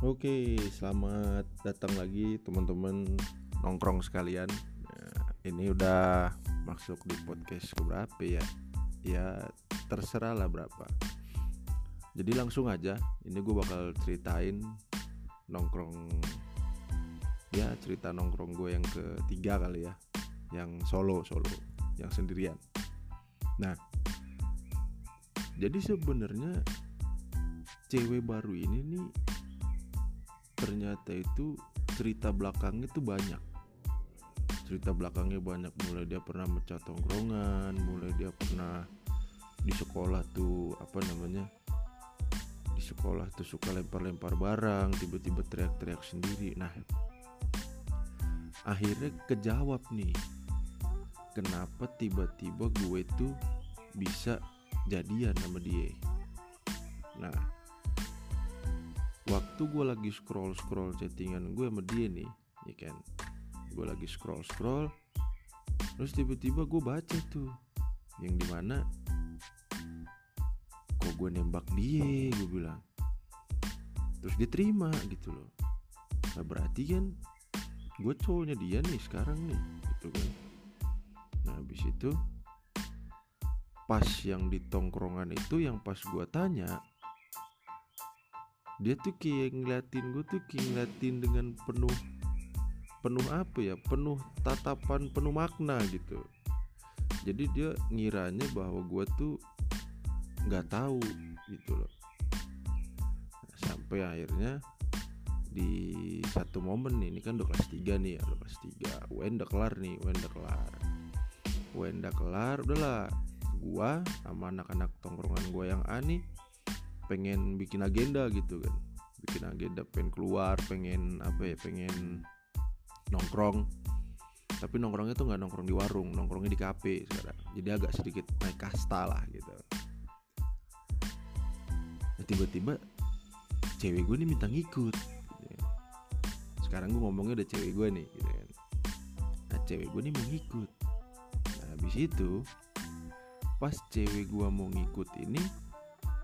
Oke, selamat datang lagi teman-teman nongkrong sekalian. Nah, ini udah masuk di podcast keberapa ya? Ya terserah lah berapa. Jadi langsung aja, ini gue bakal ceritain nongkrong ya cerita nongkrong gue yang ketiga kali ya, yang solo solo, yang sendirian. Nah, jadi sebenarnya cewek baru ini nih ternyata itu cerita belakangnya itu banyak. Cerita belakangnya banyak. Mulai dia pernah mecah tongkrongan mulai dia pernah di sekolah tuh apa namanya di sekolah tuh suka lempar-lempar barang tiba-tiba teriak-teriak sendiri. Nah akhirnya kejawab nih kenapa tiba-tiba gue tuh bisa jadian sama dia? Nah waktu gue lagi scroll scroll chattingan gue sama dia nih ya kan? Gue lagi scroll scroll terus tiba-tiba gue baca tuh yang di mana kok gue nembak dia gue bilang. Terus dia terima gitu loh. Nah berarti kan gue cowoknya dia nih sekarang nih gitu kan. Nah habis itu pas yang di tongkrongan itu yang pas gue tanya dia tuh kayak ngeliatin gue tuh kayak ngeliatin dengan penuh penuh apa ya? Penuh tatapan penuh makna gitu. Jadi dia ngiranya bahwa gue tuh nggak tahu gitu loh. Sampai akhirnya di satu momen nih ini kan udah kelas 3 nih ya udah kelas 3 UN udah kelar nih UN udah kelar. UN udah kelar udahlah. Gua sama anak-anak tongkrongan gua yang aneh pengen bikin agenda gitu kan. Bikin agenda pengen keluar pengen apa ya pengen nongkrong. Tapi nongkrongnya tuh nggak nongkrong di warung nongkrongnya di kafe sekarang. Jadi agak sedikit naik kasta lah gitu. Nah, tiba-tiba cewek gue nih minta ngikut gitu kan. sekarang gue ngomongnya udah cewek gue nih gitu kan. Nah cewek gue nih mau ngikut. Nah habis itu pas cewek gue mau ngikut ini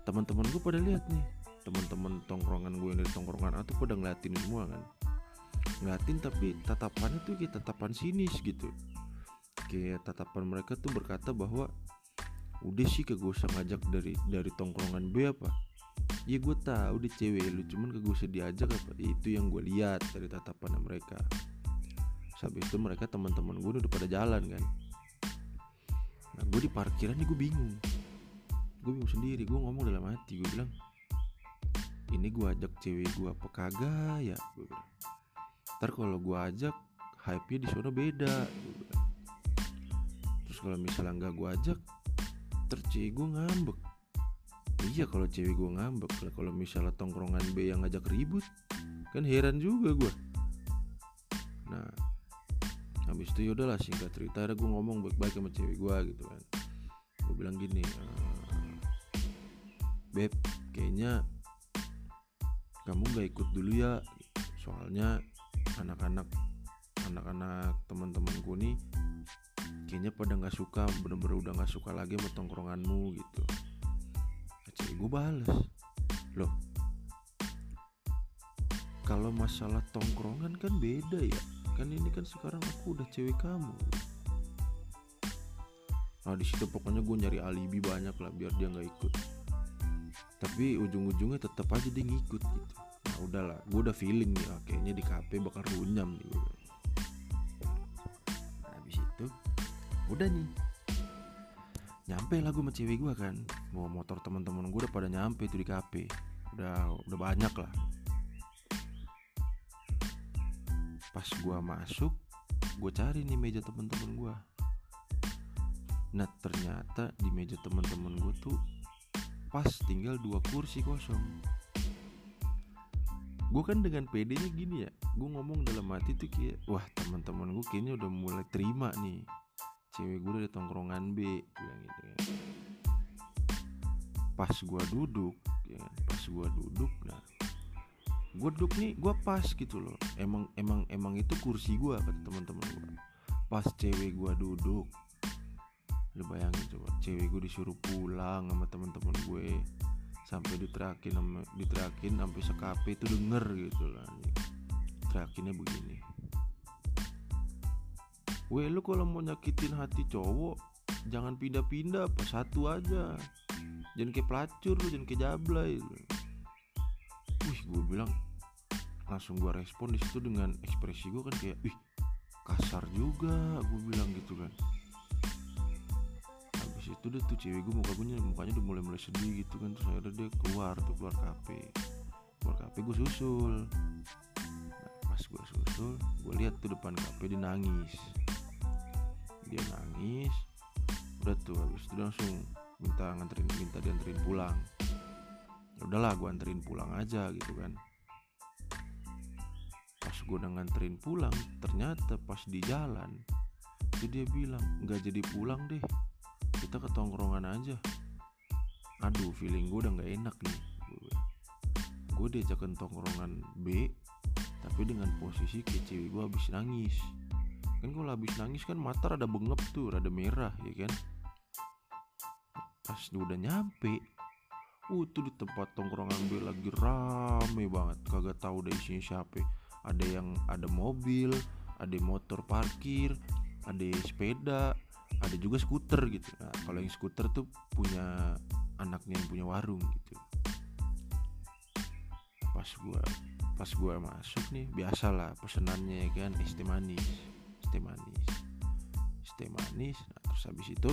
teman-teman gue pada lihat nih. Teman-teman tongkrongan gue yang dari tongkrongan atau pada ngeliatin semua kan? Ngeliatin tapi tatapannya tuh kayak tatapan sinis gitu. Kayak tatapan mereka tuh berkata bahwa udah sih kagak usah ngajak dari dari tongkrongan B apa? Ya gue tahu di cewek lu cuman kagak usah diajak apa. Itu yang gue lihat dari tatapan mereka. Habis itu mereka teman-teman gue udah pada jalan kan? Nah gue di parkiran nih gue bingung gue bingung sendiri gue ngomong dalam hati gue bilang ini gue ajak cewek gue apa kagak ya? Gue bilang. Ntar kalau gue ajak hype nya di sana beda. Terus kalau misalnya nggak gue ajak ntar gue ngambek. Iya kalau cewek gue ngambek lah kalau misalnya tongkrongan B yang ngajak ribut kan heran juga gue nah habis itu yaudahlah singkat cerita ada gue ngomong baik-baik sama cewek gue gitu kan. Gue bilang gini "Eh, beb kayaknya kamu gak ikut dulu ya. Soalnya anak-anak anak-anak teman-temanku nih kayaknya pada nggak suka bener-bener udah nggak suka lagi sama tongkronganmu gitu. Cewek gue bales. Loh kalau masalah tongkrongan kan beda ya. Kan ini kan sekarang aku udah cewek kamu. Nah di situ pokoknya gue nyari alibi banyak lah biar dia nggak ikut tapi ujung-ujungnya tetap aja dia ngikut gitu. Nah udahlah gue udah feeling nih ah, kayaknya di KP bakal runyam nih gua. nah, habis itu udah nih. Nyampe lah gue sama cewek gue kan. Mau motor teman-teman gue udah pada nyampe tuh di KP udah udah banyak lah. Pas gue masuk gue cari nih meja teman-teman gue nah ternyata di meja teman-teman gue tuh pas tinggal dua kursi kosong. Gue kan dengan pedenya gini ya gue ngomong dalam hati tuh kayak wah teman-teman gue kayaknya udah mulai terima nih. Cewek gue dari tongkrongan B bilang gitu kan. Pas gue duduk ya kan, pas gue duduk nah gue duduk nih gue pas gitu loh. Emang emang emang itu kursi gue kata teman-teman gue pas cewek gue duduk lu bayangin coba cewek gue disuruh pulang sama teman-teman gue sampai diteriakin sama- diteriakin sampai sekape itu denger gitu lah anjing. teriakinnya begini Weh lu kalau mau nyakitin hati cowok Jangan pindah-pindah apa satu aja Jangan kayak pelacur lu, jangan kayak jablay. Wih gue bilang Langsung gue respon di situ dengan ekspresi gue kan kayak Wih kasar juga gue bilang gitu kan itu deh tuh cewek gue muka gue mukanya udah mulai-mulai sedih gitu kan. Terus akhirnya dia keluar tuh keluar kafe. Keluar kafe gue susul. Nah, pas gue susul gue lihat tuh depan kafe dia nangis. Dia nangis. Udah tuh habis itu langsung minta nganterin minta dianterin pulang. Ya udahlah gue anterin pulang aja gitu kan. Pas gue udah nganterin pulang ternyata pas di jalan itu dia bilang nggak jadi pulang deh kita ke tongkrongan aja. Aduh feeling gue udah nggak enak nih. Gue diajak ke tongkrongan B tapi dengan posisi cewek gue habis nangis. Kan kalau habis nangis kan mata rada bengep tuh rada merah ya kan? Pas udah nyampe uh tuh di tempat tongkrongan B lagi rame banget kagak tahu udah isinya siapa. Ada yang ada mobil ada motor parkir ada sepeda ada juga skuter gitu. Nah kalau yang skuter tuh punya anaknya yang punya warung gitu. Pas gua pas gua masuk nih biasalah pesenannya ya kan es teh manis es teh manis es manis. Nah, terus habis itu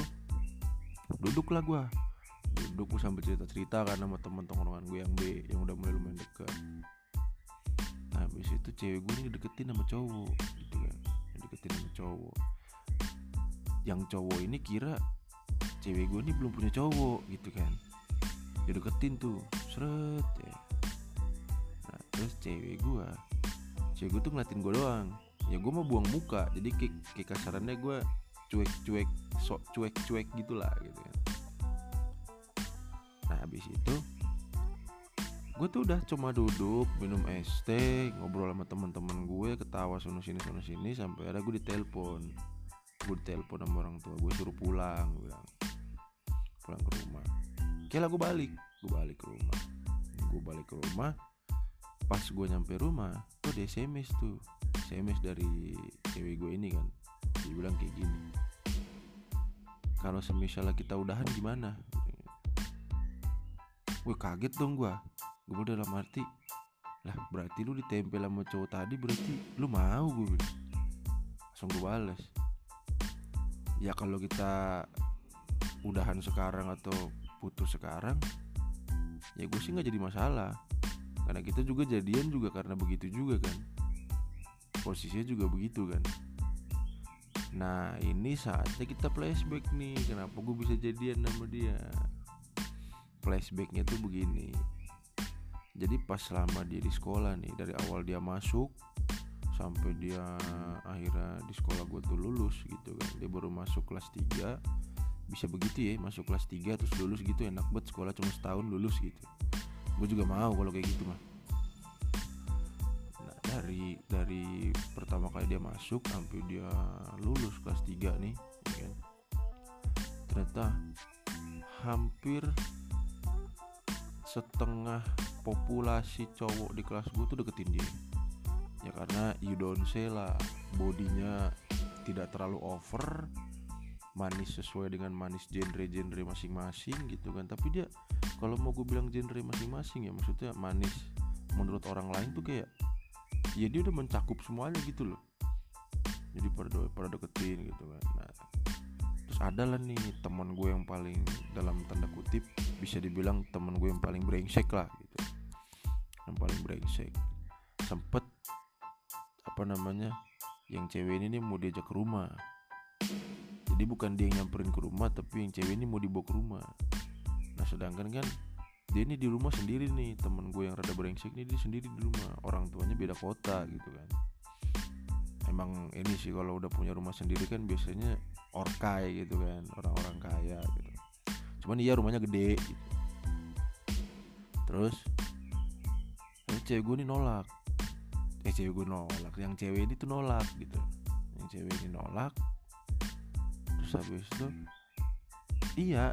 duduklah gua. Duduk gua sambil cerita cerita kan sama temen tongkrongan gue yang B yang udah mulai lumayan deket nah habis itu cewek gue nih deketin sama cowok gitu kan deketin sama cowok yang cowok ini kira cewek gue ini belum punya cowok gitu kan. Dia deketin tuh seret ya. Nah terus cewek gue cewek gue tuh ngeliatin gue doang. Ya gue mau buang muka jadi kayak, kayak kasarannya gue cuek cuek sok cuek cuek gitulah gitu kan. Nah habis itu gue tuh udah cuma duduk minum es teh ngobrol sama teman-teman gue ketawa sono sini sono sini sampai ada gue ditelepon gue ditelepon sama orang tua gue suruh pulang gue bilang. Pulang ke rumah. Oke lah gue balik. Gue balik ke rumah. Gue balik ke rumah. Pas gue nyampe rumah tuh ada sms tuh. Sms dari cewek gue ini kan. Dia bilang kayak gini. Kalau semisalnya kita udahan gimana? Gue kaget dong gue gue dalam arti lah berarti lu ditempel sama cowok tadi berarti lu mau gue langsung gue bales ya kalau kita udahan sekarang atau putus sekarang ya gue sih nggak jadi masalah. Karena kita juga jadian juga karena begitu juga kan. Posisinya juga begitu kan. Nah ini saatnya kita flashback nih. Kenapa gue bisa jadian sama dia? Flashbacknya tuh begini. Jadi pas selama dia di sekolah nih dari awal dia masuk sampai dia akhirnya di sekolah gue tuh lulus gitu kan. Dia baru masuk kelas 3 bisa begitu ya masuk kelas 3 terus lulus gitu enak banget sekolah cuma setahun lulus gitu. Gue juga mau kalau kayak gitu mah nah dari dari pertama kali dia masuk sampai dia lulus kelas 3 nih ya kan. Ternyata hampir setengah populasi cowok di kelas gue tuh deketin dia ya karena you don't say lah bodinya tidak terlalu over manis sesuai dengan manis genre-genre masing-masing gitu kan. Tapi dia kalau mau gue bilang genre masing-masing ya maksudnya manis menurut orang lain tuh kayak ya dia udah mencakup semuanya gitu loh. Jadi pada pada deketin gitu kan. Nah terus ada lah nih teman gue yang paling dalam tanda kutip bisa dibilang teman gue yang paling brengsek lah gitu. Yang paling brengsek. Sempet apa namanya yang cewek ini nih mau diajak ke rumah. Jadi bukan dia yang nyamperin ke rumah tapi yang cewek ini mau dibawa ke rumah. Nah sedangkan kan dia ini di rumah sendiri nih. Temen gue yang rada brengsek nih dia sendiri di rumah. Orang tuanya beda kota gitu kan. Emang ini sih kalau udah punya rumah sendiri kan biasanya orkai gitu kan orang-orang kaya gitu. Cuman iya rumahnya gede gitu. Terus cewek gue ini nolak eh cewek gue nolak. Yang cewek ini tuh nolak gitu. Yang cewek ini nolak. Terus habis itu iya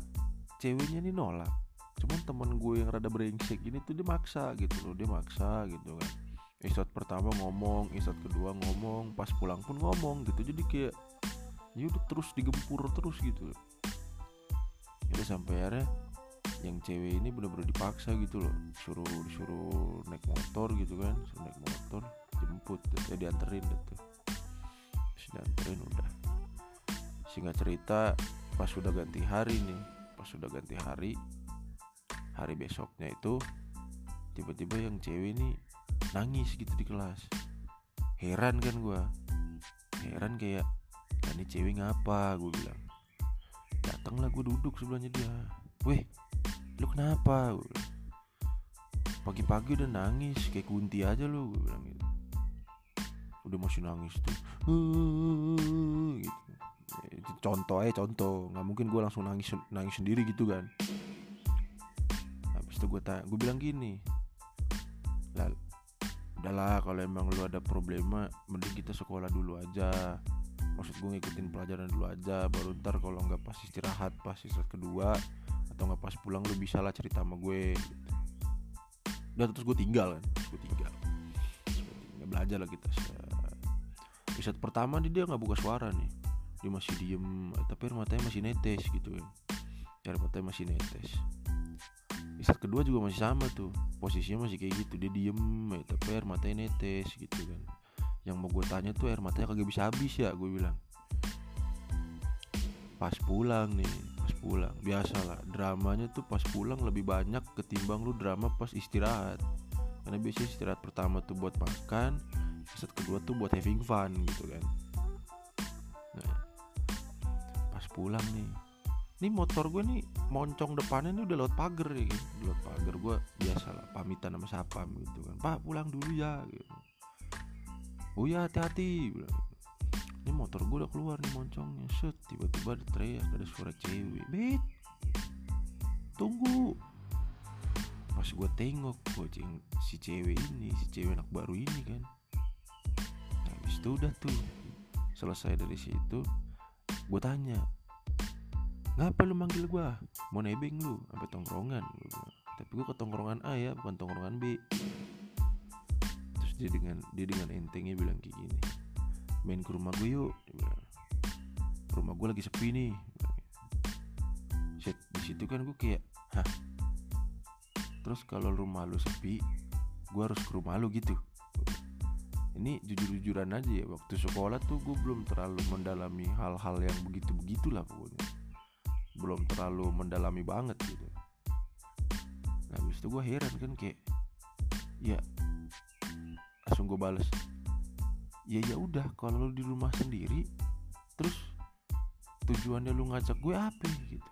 ceweknya ini nolak. Cuman temen gue yang rada brengsek ini tuh dia maksa gitu loh. Dia maksa gitu kan. Episode pertama ngomong episode kedua ngomong pas pulang pun ngomong gitu. Jadi kayak ya udah terus digempur terus gitu loh. Ya sampai akhirnya yang cewek ini bener-bener dipaksa gitu loh. Suruh disuruh naik motor gitu kan. Suruh naik motor jemput ya dianterin gitu. Terus dianterin udah. Singkat cerita pas sudah ganti hari nih pas sudah ganti hari hari besoknya itu tiba-tiba yang cewek ini nangis gitu di kelas. Heran kan gua. Heran kayak nah, ini cewek ngapa? gue bilang. Datanglah gue duduk sebelahnya dia. Weh lu kenapa? pagi-pagi udah nangis kayak kunti aja lu gue bilang gitu udah masih nangis tuh. Gitu. Ya, contoh aja contoh. Nggak mungkin gue langsung nangis nangis sendiri gitu kan. Habis itu gue tanya gue bilang gini. Lah udahlah kalau emang lu ada problema mending kita sekolah dulu aja. Maksud gue ngikutin pelajaran dulu aja baru ntar kalau nggak pas istirahat pas istirahat kedua atau nggak pas pulang lu bisa lah cerita sama gue udah terus gue tinggal kan terus gue tinggal belajar lah kita episode pertama dia dia nggak buka suara nih. Dia masih diem tapi air matanya masih netes gitu kan. Air matanya masih netes. Episode kedua juga masih sama tuh. Posisinya masih kayak gitu dia diem ya, tapi air matanya netes gitu kan. Yang mau gue tanya tuh air matanya kagak bisa habis ya gue bilang. Pas pulang nih pulang. Biasalah dramanya tuh pas pulang lebih banyak ketimbang lu drama pas istirahat. Karena biasanya istirahat pertama tuh buat makan set kedua tuh buat having fun gitu kan. Nah pas pulang nih. Ini motor gue nih moncong depannya nih udah lewat pagar ya kan lewat pagar gue biasalah pamitan sama sapam gitu kan. Pak pulang dulu ya gitu. Oh ya hati-hati ini motor gue udah keluar nih moncongnya. Set tiba-tiba ada teriak ada suara cewek. Bet tunggu. Pas gue tengok gue si cewek ini si cewek anak baru ini kan habis itu udah tuh. Selesai dari situ gue tanya ngapa lu manggil gue mau nebeng lu sampai tongkrongan? Tapi gue ke tongkrongan A ya bukan tongkrongan B. Terus dia dengan dia dengan entengnya bilang kayak gini main ke rumah gue yuk rumah gue lagi sepi nih. Di situ kan gue kayak hah? Terus kalau rumah lu sepi gue harus ke rumah lu gitu ini jujur-jujuran aja ya waktu sekolah tuh gue belum terlalu mendalami hal-hal yang begitu begitulah pokoknya. Belum terlalu mendalami banget gitu. Nah habis itu gue heran kan kayak ya langsung gue bales ya ya udah kalau lu di rumah sendiri terus tujuannya lu ngajak gue apa gitu.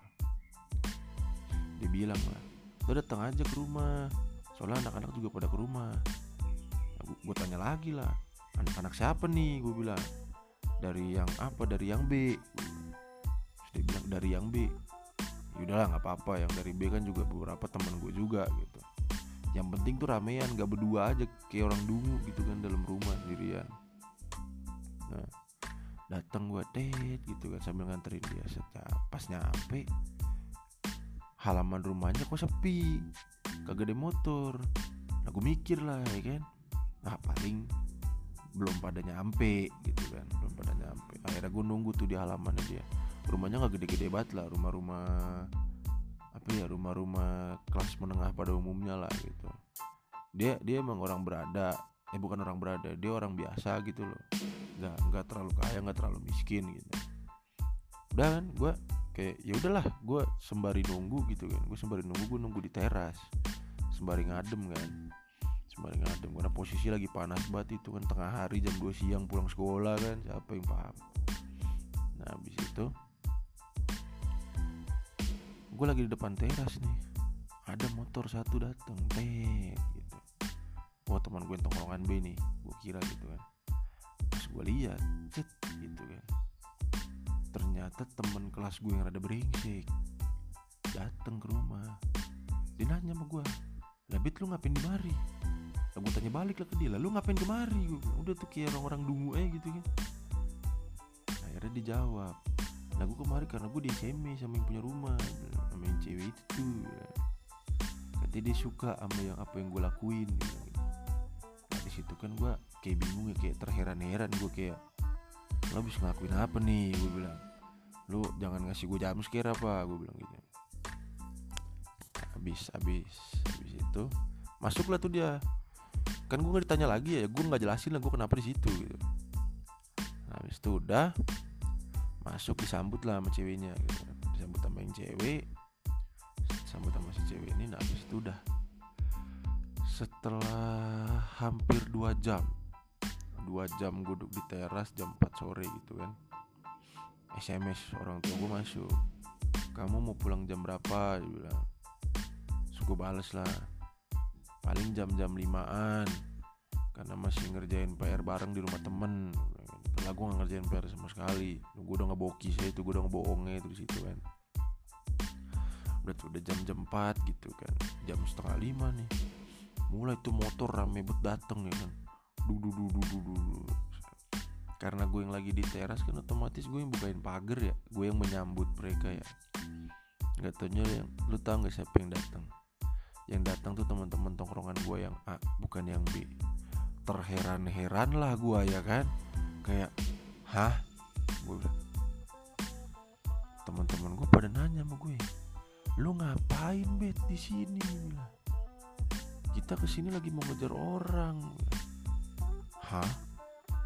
Dia bilang lah lu datang aja ke rumah soalnya anak-anak juga pada ke rumah gue, tanya lagi lah anak-anak siapa nih? Gue bilang dari yang apa dari yang B? Dia bilang dari yang B. Yaudahlah nggak apa-apa yang dari B kan juga beberapa teman gue juga gitu. Yang penting tuh ramean gak berdua aja kayak orang dungu gitu kan dalam rumah sendirian. Nah datang gue tet gitu kan sambil nganterin dia setiap pas nyampe halaman rumahnya kok sepi kagak ada motor. Nah gue mikir lah ya kan nah paling belum pada nyampe gitu kan belum pada nyampe. Akhirnya gue nunggu tuh di halamannya dia. Rumahnya nggak gede-gede banget lah rumah-rumah apa ya rumah-rumah kelas menengah pada umumnya lah gitu. Dia dia emang orang berada eh bukan orang berada dia orang biasa gitu loh. Nggak nggak terlalu kaya nggak terlalu miskin gitu. Udah kan gue kayak ya udahlah gue sembari nunggu gitu kan. Gue sembari nunggu gue nunggu di teras. Sembari ngadem kan sembari ngadem karena posisi lagi panas banget itu kan tengah hari jam 2 siang pulang sekolah kan siapa yang paham? Nah habis itu gue lagi di depan teras nih ada motor satu datang teh gitu. Wah teman gue tongkrongan B nih gue kira gitu kan. Gue lihat cet gitu kan. Ternyata temen kelas gue yang rada brengsek dateng ke rumah. Dia nanya sama gue Labit lu ngapain di mari Lah gue tanya balik lah ke dia. Lu ngapain kemari? Gue Udah tuh kayak orang-orang dungu aja gitu kan Akhirnya dijawab Lah gue kemari karena gue di SMA sama yang punya rumah. Sama yang cewek itu tuh. Berarti dia suka sama yang apa yang gue lakuin. Gitu. nah di situ kan gue kayak bingung ya kayak terheran-heran. Gue kayak lo bisa ngelakuin apa nih? Gue bilang lu jangan ngasih gue jam scare apa? Gue bilang gitu. Habis habis habis itu masuklah tuh dia kan gue nggak ditanya lagi ya gue nggak jelasin lah gue kenapa di situ gitu. Nah, habis itu udah masuk disambut lah sama ceweknya gitu. Disambut sama yang cewek sambut sama si cewek ini nah habis itu udah. Setelah hampir dua jam dua jam gue duduk di teras jam 4 sore gitu kan SMS orang tua gue masuk. Kamu mau pulang jam berapa? dia bilang. Suku bales lah paling jam-jam limaan. Karena masih ngerjain PR bareng di rumah temen. Lah gue gak ngerjain PR sama sekali. Gue udah ngeboki saya itu gue udah ngebohongnya itu di situ kan. Udah udah jam-jam 4 gitu kan. Jam setengah lima nih. Mulai tuh motor rame bet dateng ya kan. Du du du du du du karena gue yang lagi di teras kan otomatis gue yang bukain pagar ya. Gue yang menyambut mereka ya. Nggak taunya yang lu tau nggak siapa yang datang yang datang tuh teman-teman tongkrongan gue yang A bukan yang B. Terheran-heran lah gue ya kan? Kayak hah? Gue bilang teman-teman gue pada nanya sama gue lu ngapain bet di sini? Bilang kita ke sini lagi mau ngejar orang. Hah?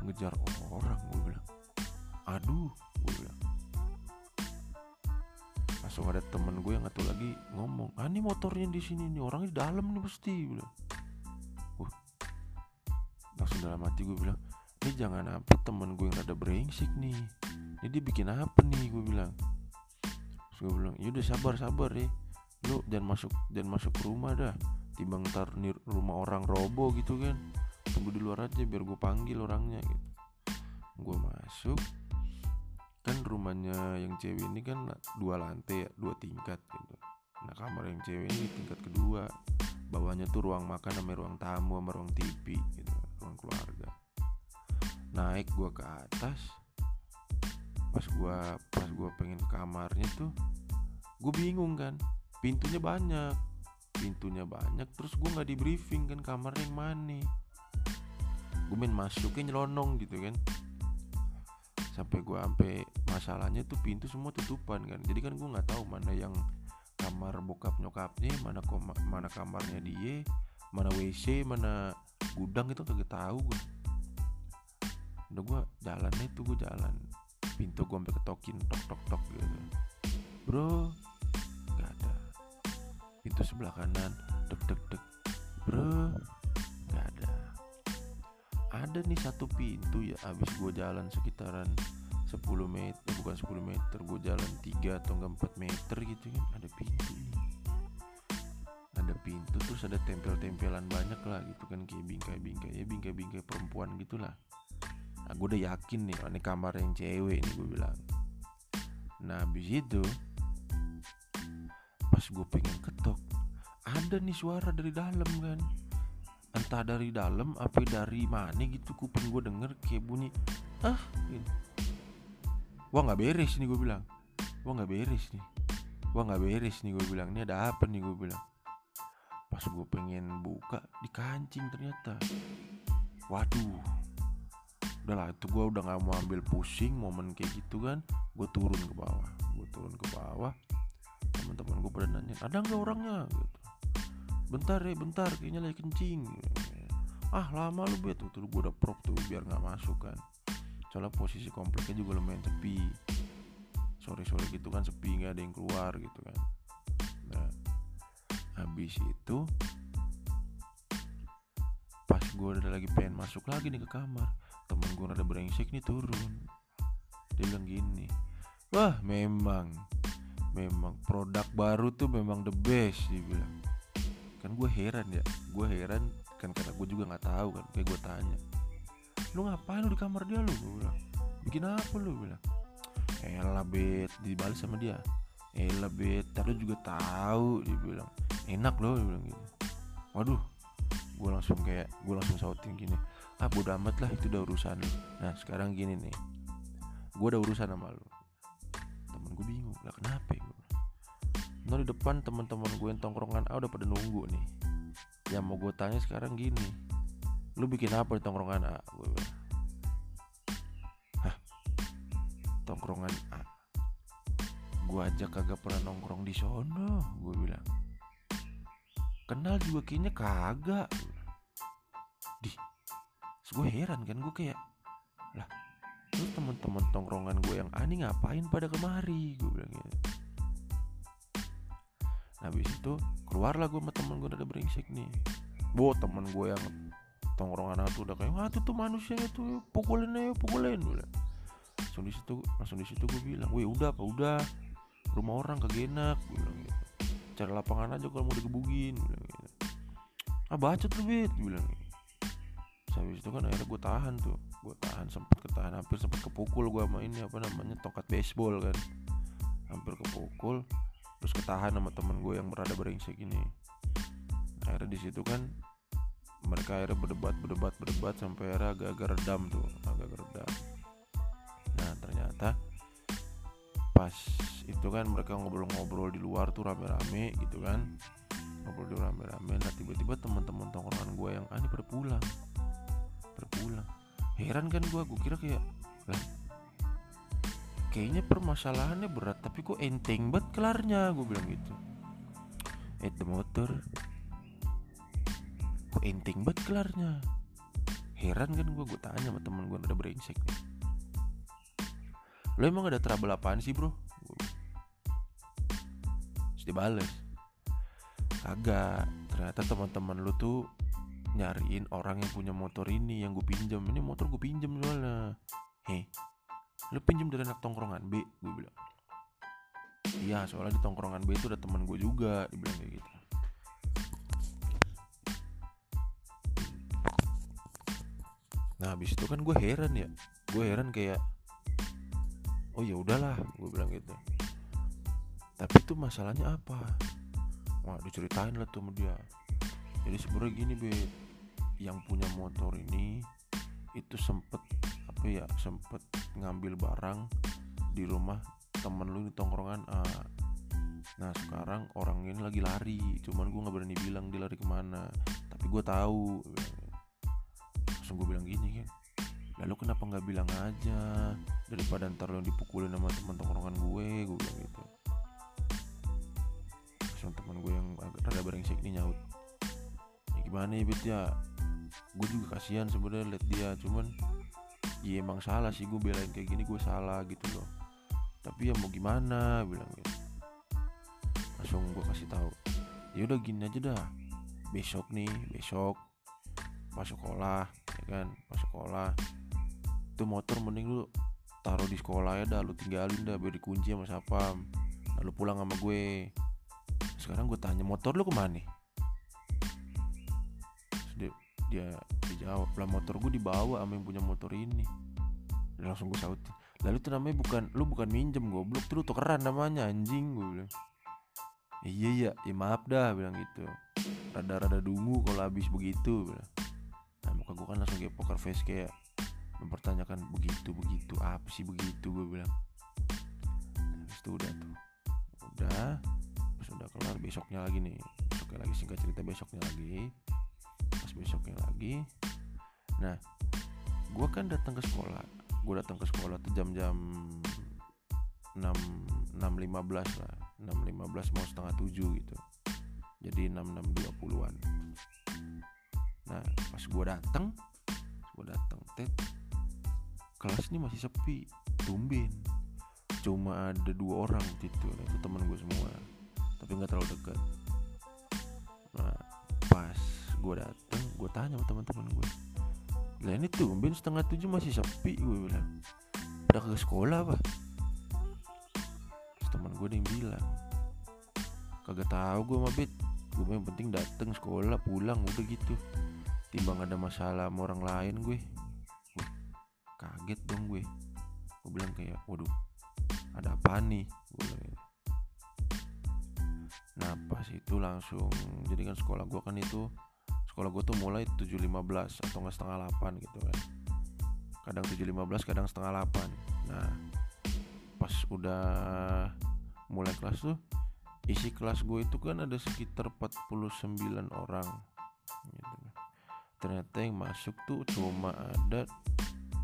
Ngejar orang? Gue bilang aduh. Gue bilang langsung ada temen gue yang satu lagi ngomong ah ini motornya di sini nih orangnya dalam nih pasti bilang. Uh langsung dalam hati gue bilang ini jangan apa temen gue yang rada brengsek nih. Ini dia bikin apa nih? gue bilang. Terus gue bilang yaudah sabar sabar ya lu jangan masuk jangan masuk rumah dah. Timbang ntar nih rumah orang robo gitu kan. Tunggu di luar aja biar gue panggil orangnya. Gitu. Gue masuk kan rumahnya yang cewek ini kan dua lantai ya dua tingkat gitu. Nah kamar yang cewek ini tingkat kedua. Bawahnya tuh ruang makan sama ruang tamu sama ruang TV gitu ruang keluarga. Naik gue ke atas. Pas gue pas gue pengen ke kamarnya tuh gue bingung kan. Pintunya banyak. Pintunya banyak terus gue nggak di briefing kan kamarnya yang mana. Gue main masuknya nyelonong gitu kan sampai gue sampai masalahnya tuh pintu semua tutupan kan. Jadi kan gue nggak tahu mana yang kamar bokap nyokapnya mana koma, mana kamarnya dia mana wc mana gudang itu kagak tahu gue udah gue jalannya tuh gue jalan pintu gue sampai ketokin tok tok tok gitu. Bro nggak ada. Pintu sebelah kanan dek dek dek. Bro ada nih satu pintu ya abis gue jalan sekitaran 10 meter bukan 10 meter gue jalan 3 atau enggak 4 meter gitu kan ada pintu ada pintu terus ada tempel-tempelan banyak lah gitu kan kayak bingkai-bingkai ya bingkai-bingkai perempuan gitulah. Nah gue udah yakin nih ini kamar yang cewek nih gue bilang. Nah abis itu pas gue pengen ketok ada nih suara dari dalam kan entah dari dalam apa dari mana gitu kuping gue denger kayak bunyi ah gitu. wah nggak beres nih gue bilang. Wah nggak beres nih. Wah nggak beres nih gue bilang. Ini ada apa nih gue bilang. Pas gue pengen buka di kancing ternyata. Waduh. Udahlah itu gue udah nggak mau ambil pusing momen kayak gitu kan. Gue turun ke bawah gue turun ke bawah. Teman-teman gue pada nanya ada nggak orangnya? Gitu bentar ya bentar kayaknya lagi kencing. Ah lama lu bet. Tuh gue udah prop tuh biar nggak masuk kan. Soalnya posisi kompleknya juga lumayan sepi. Sore sore gitu kan sepi nggak ada yang keluar gitu kan. Nah habis itu pas gue udah lagi pengen masuk lagi nih ke kamar temen gue ada brengsek nih turun. Dia bilang gini wah memang memang produk baru tuh memang the best dia bilang kan gue heran ya. Gue heran kan karena gue juga nggak tahu kan. Kayak gue tanya lu ngapain lu di kamar dia lu? Gue bilang bikin apa lu? Bilang elah bet. Dibalik sama dia elah bet lu juga tahu. Dia bilang enak loh. Dia bilang gitu. Waduh gue langsung kayak gue langsung shouting gini ah bodo amat lah itu udah urusan lu. Nah sekarang gini nih. Gue udah urusan sama lu. Temen gue bingung lah kenapa ya Tau di depan teman-teman gue yang tongkrongan A udah pada nunggu nih. Yang mau gue tanya sekarang gini Lu bikin apa di tongkrongan A? Gue bilang Hah? Tongkrongan A? Gue aja kagak pernah nongkrong di sono Gue bilang. Kenal juga kayaknya kagak. Di gue heran kan gue kayak Lah Lu temen-temen tongkrongan gue yang ani ngapain pada kemari? Gue bilang gitu. Nah habis itu keluarlah gue sama temen gue dari brengsek nih. Bo temen gue yang tongkrongan tuh udah kayak wah itu tuh manusia itu pukulin aja pukulin bilang. langsung di situ langsung di situ gue bilang wih udah apa udah. Rumah orang kagak gue bilang gitu. Cari lapangan aja kalau mau digebugin bilang gitu. Ah bacot lu bit bilang gitu. Habis itu kan akhirnya gue tahan tuh. Gue tahan sempet ketahan hampir sempet kepukul gue sama ini apa namanya tongkat baseball kan. Hampir kepukul terus ketahan sama temen gue yang berada brengsek ini. Akhirnya di situ kan mereka akhirnya berdebat berdebat berdebat sampai akhirnya agak-agak redam tuh agak redam. Nah ternyata pas itu kan mereka ngobrol-ngobrol di luar tuh rame-rame gitu kan. Ngobrol di rame-rame nah tiba-tiba teman-teman tongkrongan gue yang ah ini pada pulang. Pada pulang. Heran kan gue gue kira kayak kayaknya permasalahannya berat tapi kok enteng banget kelarnya gue bilang gitu. Eh the motor. Kok enteng banget kelarnya? Heran kan gue gue tanya sama temen gue ada brengsek nih. Lo emang ada trouble apaan sih bro? Terus dia bales kagak. Ternyata teman-teman lu tuh nyariin orang yang punya motor ini yang gue pinjam. Ini motor gue pinjam soalnya. Heh lu pinjam dari anak tongkrongan B gue bilang. Iya soalnya di tongkrongan B itu ada teman gue juga dibilang kayak gitu. Nah habis itu kan gue heran ya. Gue heran kayak oh ya udahlah gue bilang gitu. Tapi tuh masalahnya apa? Wah diceritain lah tuh sama dia. Jadi sebenarnya gini be. Yang punya motor ini itu sempet ya sempet ngambil barang di rumah temen lu di tongkrongan A nah sekarang orang ini lagi lari cuman gue nggak berani bilang dia lari ke mana tapi gue tahu. Langsung gue bilang gini kan lalu kenapa nggak bilang aja daripada ntar lo dipukulin sama teman tongkrongan gue gue bilang gitu. Langsung teman gue yang agak rada brengsek nih nyaut. Ya gimana ya bet ya gue juga kasihan sebenarnya liat dia cuman ya emang salah sih gue belain kayak gini gue salah gitu loh. Tapi ya mau gimana bilang gitu langsung gue kasih tahu ya udah gini aja dah. Besok nih besok pas sekolah ya kan pas sekolah. Itu motor mending lu taruh di sekolah ya dah lu tinggalin dah biar dikunci sama sapam lalu pulang sama gue. Sekarang gue tanya motor lu ke mana? Terus dia, dijawab lah motor gue dibawa sama yang punya motor ini. Dan langsung gue sautin. Lalu itu namanya bukan lu bukan minjem goblok. Tuh lu tukeran namanya anjing gue bilang. Iya iya ya maaf dah bilang gitu. Rada-rada dungu kalau habis begitu bilang. Nah muka gue kan langsung kayak poker face kayak mempertanyakan begitu begitu apa sih begitu? gue bilang. Habis itu udah tuh. Udah pas udah kelar besoknya lagi nih. Besoknya lagi singkat cerita besoknya lagi besoknya lagi. Nah gue kan datang ke sekolah. Gue datang ke sekolah tuh jam-jam 6 6.15 lah. 6.15 mau setengah 7 gitu. Jadi 6620an nah pas gue datang gue datang tet kelas ini masih sepi tumben. Cuma ada dua orang waktu itu nah, itu teman gue semua tapi nggak terlalu dekat. Nah pas gue datang gue tanya sama teman-teman gue lah ini tumben setengah tujuh masih sepi gue bilang. Udah ke sekolah apa teman gue yang bilang kagak tahu gue mabit gue yang penting dateng sekolah pulang udah gitu. Timbang ada masalah sama orang lain gue. Wah, kaget dong gue. Gue bilang kayak waduh ada apa nih? Gue bilang gitu. nah pas itu langsung jadi kan sekolah gue kan itu sekolah gue tuh mulai 7.15 atau nggak setengah 8 gitu kan. Kadang 7.15 kadang setengah 8 nah pas udah mulai kelas tuh isi kelas gue itu kan ada sekitar 49 orang gitu. ternyata yang masuk tuh cuma ada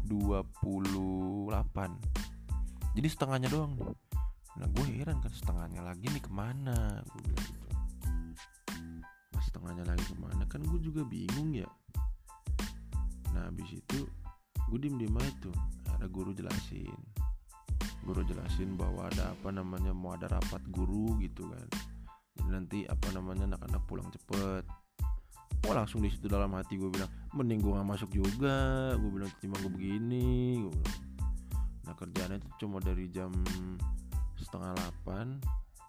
28 jadi setengahnya doang nah gue heran kan setengahnya lagi nih ke mana? Gue bilang gitu setengahnya lagi ke mana? Kan gue juga bingung ya. Nah habis itu gue diem diem aja tuh. Ada guru jelasin. Guru jelasin bahwa ada apa namanya mau ada rapat guru gitu kan. Jadi nanti apa namanya anak-anak pulang cepet. Wah langsung di situ dalam hati gue bilang mending gue gak masuk juga. Gue bilang cuma gue begini. Nah kerjaannya itu cuma dari jam setengah delapan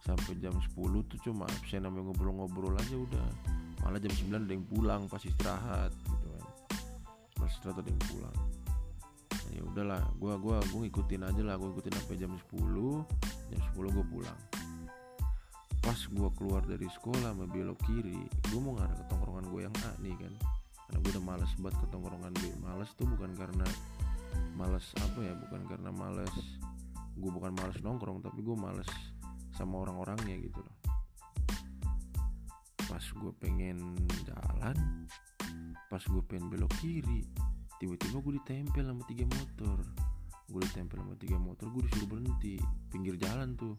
sampai jam 10 tuh cuma absen sampai ngobrol-ngobrol aja udah malah jam 9 ada yang pulang pas istirahat gitu kan. Pas istirahat ada yang pulang. Nah, ya udahlah gue gua gua ngikutin aja lah gue ikutin sampai jam 10 jam 10 gue pulang. Pas gue keluar dari sekolah sama belok kiri gue mau ngarah ke tongkrongan gue yang A nih kan. Karena gue udah males banget ke tongkrongan B. Males tuh bukan karena males apa ya bukan karena males gue bukan males nongkrong tapi gue males sama orang-orangnya gitu loh pas gue pengen jalan pas gue pengen belok kiri tiba-tiba gue ditempel sama tiga motor. Gue ditempel sama tiga motor gue disuruh berhenti. Pinggir jalan tuh.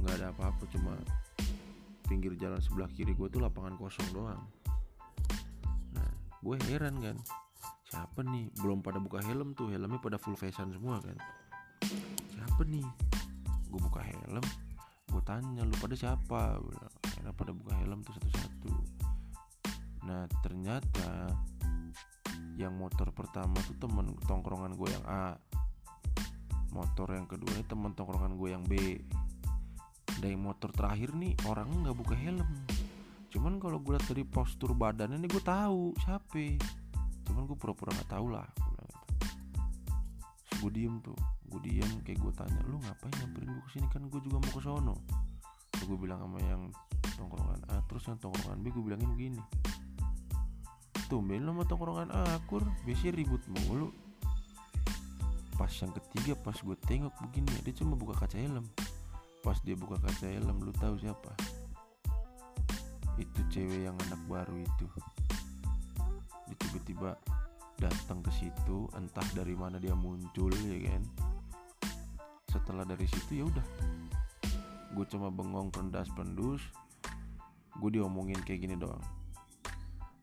Nggak ada apa-apa cuma pinggir jalan sebelah kiri gue tuh lapangan kosong doang. Nah gue heran kan siapa nih? Belum pada buka helm tuh helmnya pada full facean semua kan. Siapa nih? Gue buka helm gue tanya lu pada siapa akhirnya pada buka helm tuh satu-satu. Nah ternyata yang motor pertama tuh temen tongkrongan gue yang A. Motor yang kedua ini temen tongkrongan gue yang B. Yang motor terakhir nih orangnya nggak buka helm. Cuman kalau gue lihat dari postur badannya nih gue tahu siapa. Cuman gue pura-pura nggak tahu lah gue diem tuh gue diem kayak gue tanya lu ngapain nyamperin gue ke sini kan gue juga mau ke sono. Gue bilang sama yang tongkrongan A terus yang tongkrongan B gue bilangin begini tumben lo sama tongkrongan A akur. Biasanya ribut mulu. Pas yang ketiga pas gue tengok begini dia cuma buka kaca helm. Pas dia buka kaca helm lu tahu siapa? Itu cewek yang anak baru itu. Dia tiba-tiba datang ke situ entah dari mana dia muncul ya kan? Setelah dari situ ya udah. Gue cuma bengong pendas pendus gue diomongin kayak gini doang.